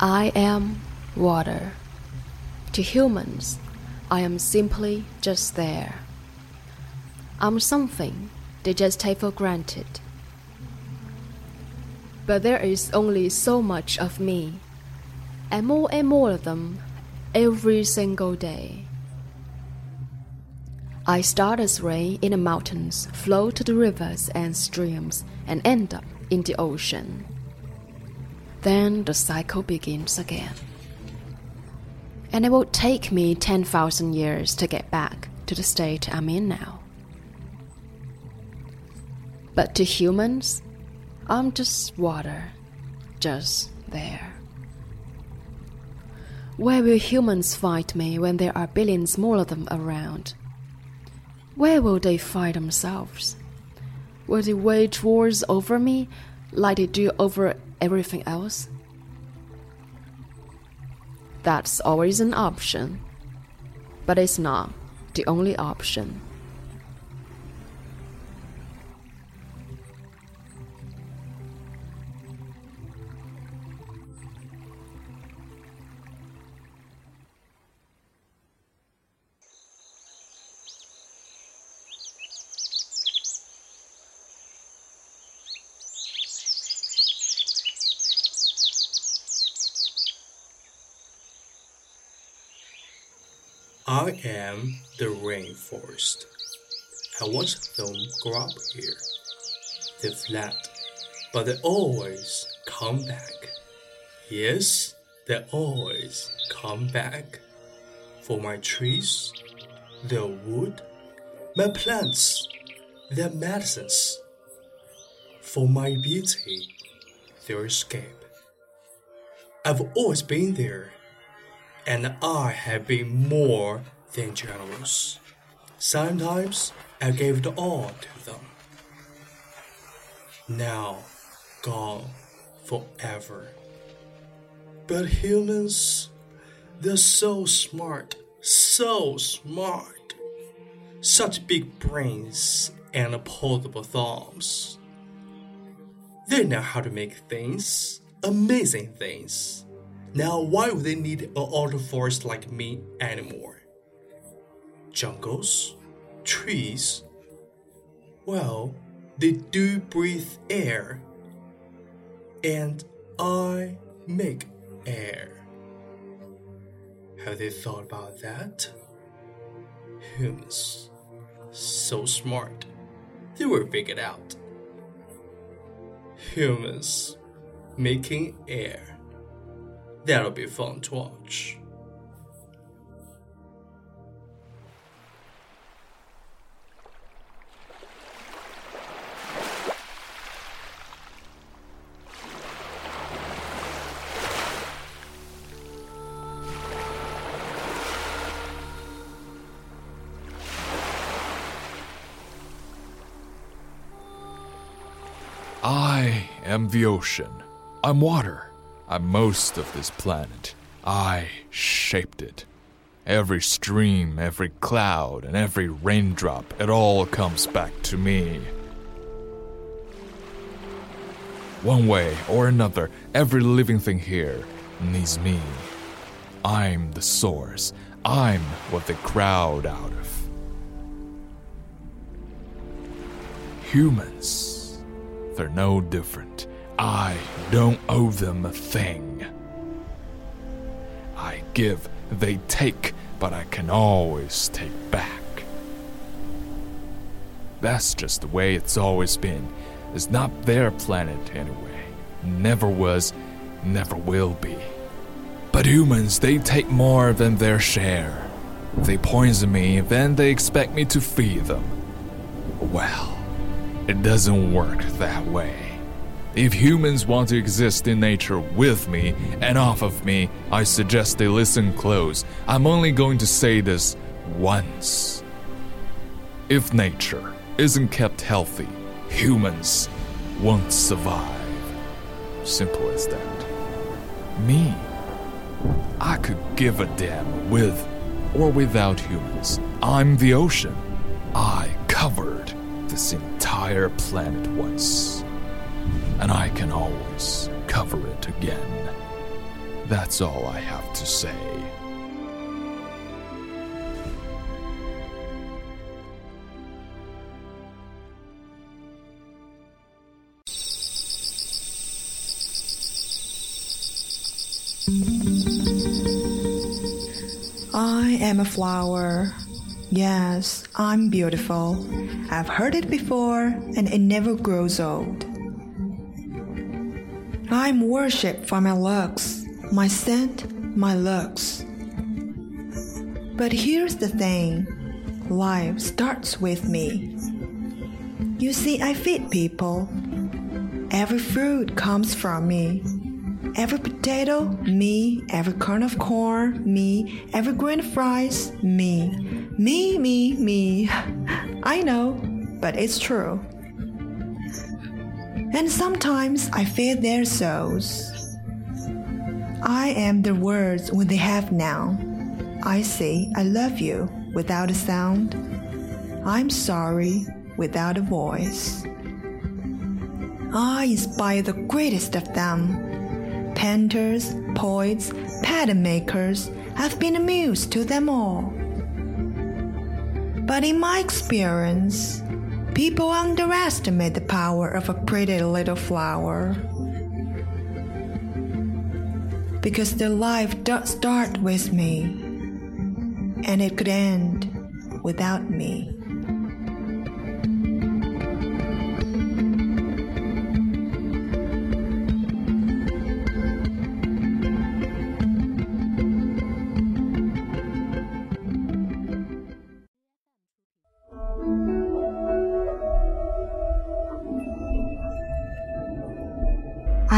I am water. To humans, I am simply just there. I'm something they just take for granted. But there is only so much of me, and more and more of them every single day. I start as rain in the mountains, flow to the rivers and streams, and end up in the ocean. Then the cycle begins again. And it will take me 10,000 years to get back to the state I'm in now. But to humans, I'm just water, just there. Where will humans fight me when there are billions more of them around? Where will they fight themselves? Will they wage wars over me like they do over everything else? That's always an option, but it's not the only option. I am the rainforest. I watch them grow up here. They fled, but they always come back. Yes, they always come back. For my trees, their wood, my plants, their medicines. For my beauty, their escape. I've always been there and I have been more than generous. Sometimes I gave it all to them. Now, gone forever. But humans, they're so smart, so smart. Such big brains and opposable thumbs. They know how to make things, amazing things. Now, why would they need an auto forest like me anymore? Jungles? Trees? Well, they do breathe air. And I make air. Have they thought about that? Humans. So smart. They were figured out. Humans making air. That'll be fun to watch. I am the ocean. I'm water. I'm most of this planet. I shaped it. Every stream, every cloud, and every raindrop, it all comes back to me. One way or another, every living thing here needs me. I'm the source. I'm what they crowd out of. Humans, they're no different. I don't owe them a thing. I give, they take, but I can always take back. That's just the way it's always been. It's not their planet anyway. Never was, never will be. But humans, they take more than their share. They poison me, then they expect me to feed them. Well, it doesn't work that way. If humans want to exist in nature with me and off of me, I suggest they listen close. I'm only going to say this once. If nature isn't kept healthy, humans won't survive. Simple as that. Me, I could give a damn with or without humans. I'm the ocean. I covered this entire planet once and I can always cover it again. That's all I have to say. I am a flower. Yes, I'm beautiful. I've heard it before, and it never grows old. I'm worshipped for my looks, my scent, my looks. But here's the thing life starts with me. You see, I feed people. Every fruit comes from me. Every potato, me. Every kernel of corn, me. Every grain of rice, me. Me, me, me. I know, but it's true. And sometimes I feed their souls. I am their words when they have now. I say I love you without a sound. I'm sorry without a voice. I inspire the greatest of them. Painters, poets, pattern makers have been amused to them all. But in my experience, people underestimate the power of a pretty little flower. Because their life does start with me, and it could end without me.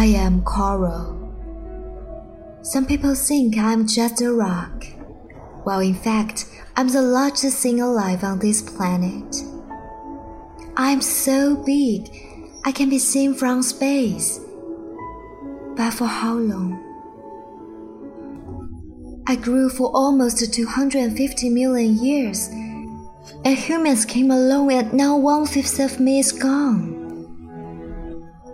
I am coral. Some people think I'm just a rock, while in fact, I'm the largest thing alive on this planet. I'm so big, I can be seen from space. But for how long? I grew for almost 250 million years, and humans came along, and now one fifth of me is gone.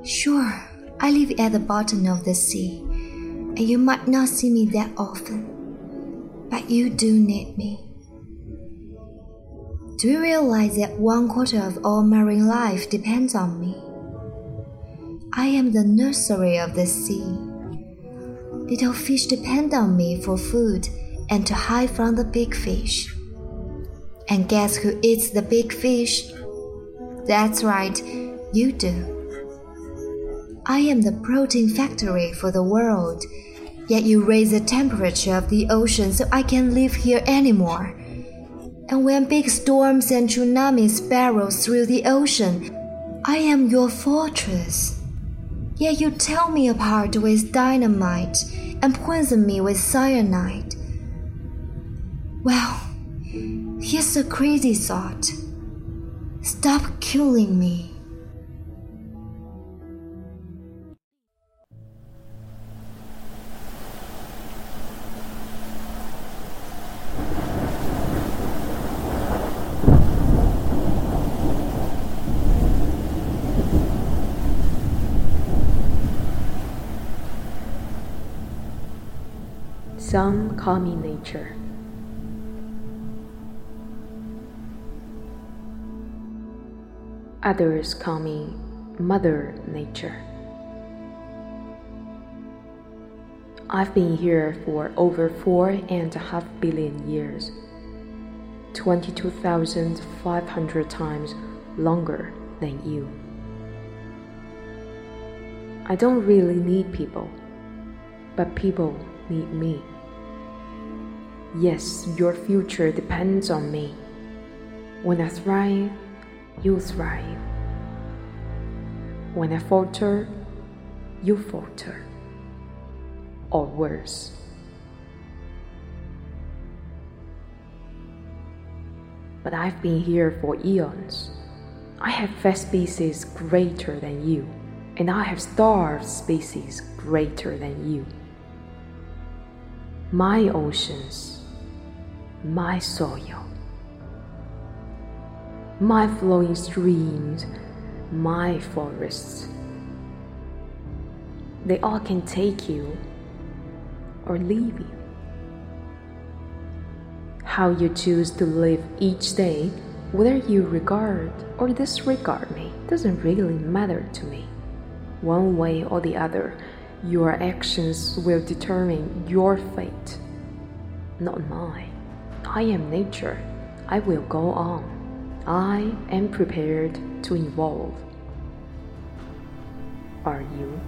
Sure. I live at the bottom of the sea, and you might not see me that often, but you do need me. Do you realize that one quarter of all marine life depends on me? I am the nursery of the sea. Little fish depend on me for food and to hide from the big fish. And guess who eats the big fish? That's right, you do. I am the protein factory for the world. Yet you raise the temperature of the ocean so I can't live here anymore. And when big storms and tsunamis barrel through the ocean, I am your fortress. Yet you tear me apart with dynamite and poison me with cyanide. Well, here's a crazy thought. Stop killing me. Some call me nature. Others call me Mother Nature. I've been here for over four and a half billion years, 22,500 times longer than you. I don't really need people, but people need me. Yes, your future depends on me. When I thrive, you thrive. When I falter, you falter. Or worse. But I've been here for eons. I have fed species greater than you, and I have starved species greater than you. My oceans, my soil, my flowing streams, my forests. They all can take you, or leave you. How you choose to live each day, whether you regard or disregard me, doesn't really matter to me. One way or the other, your actions will determine your fate, not mine. I am nature. I will go on. I am prepared to evolve. Are you?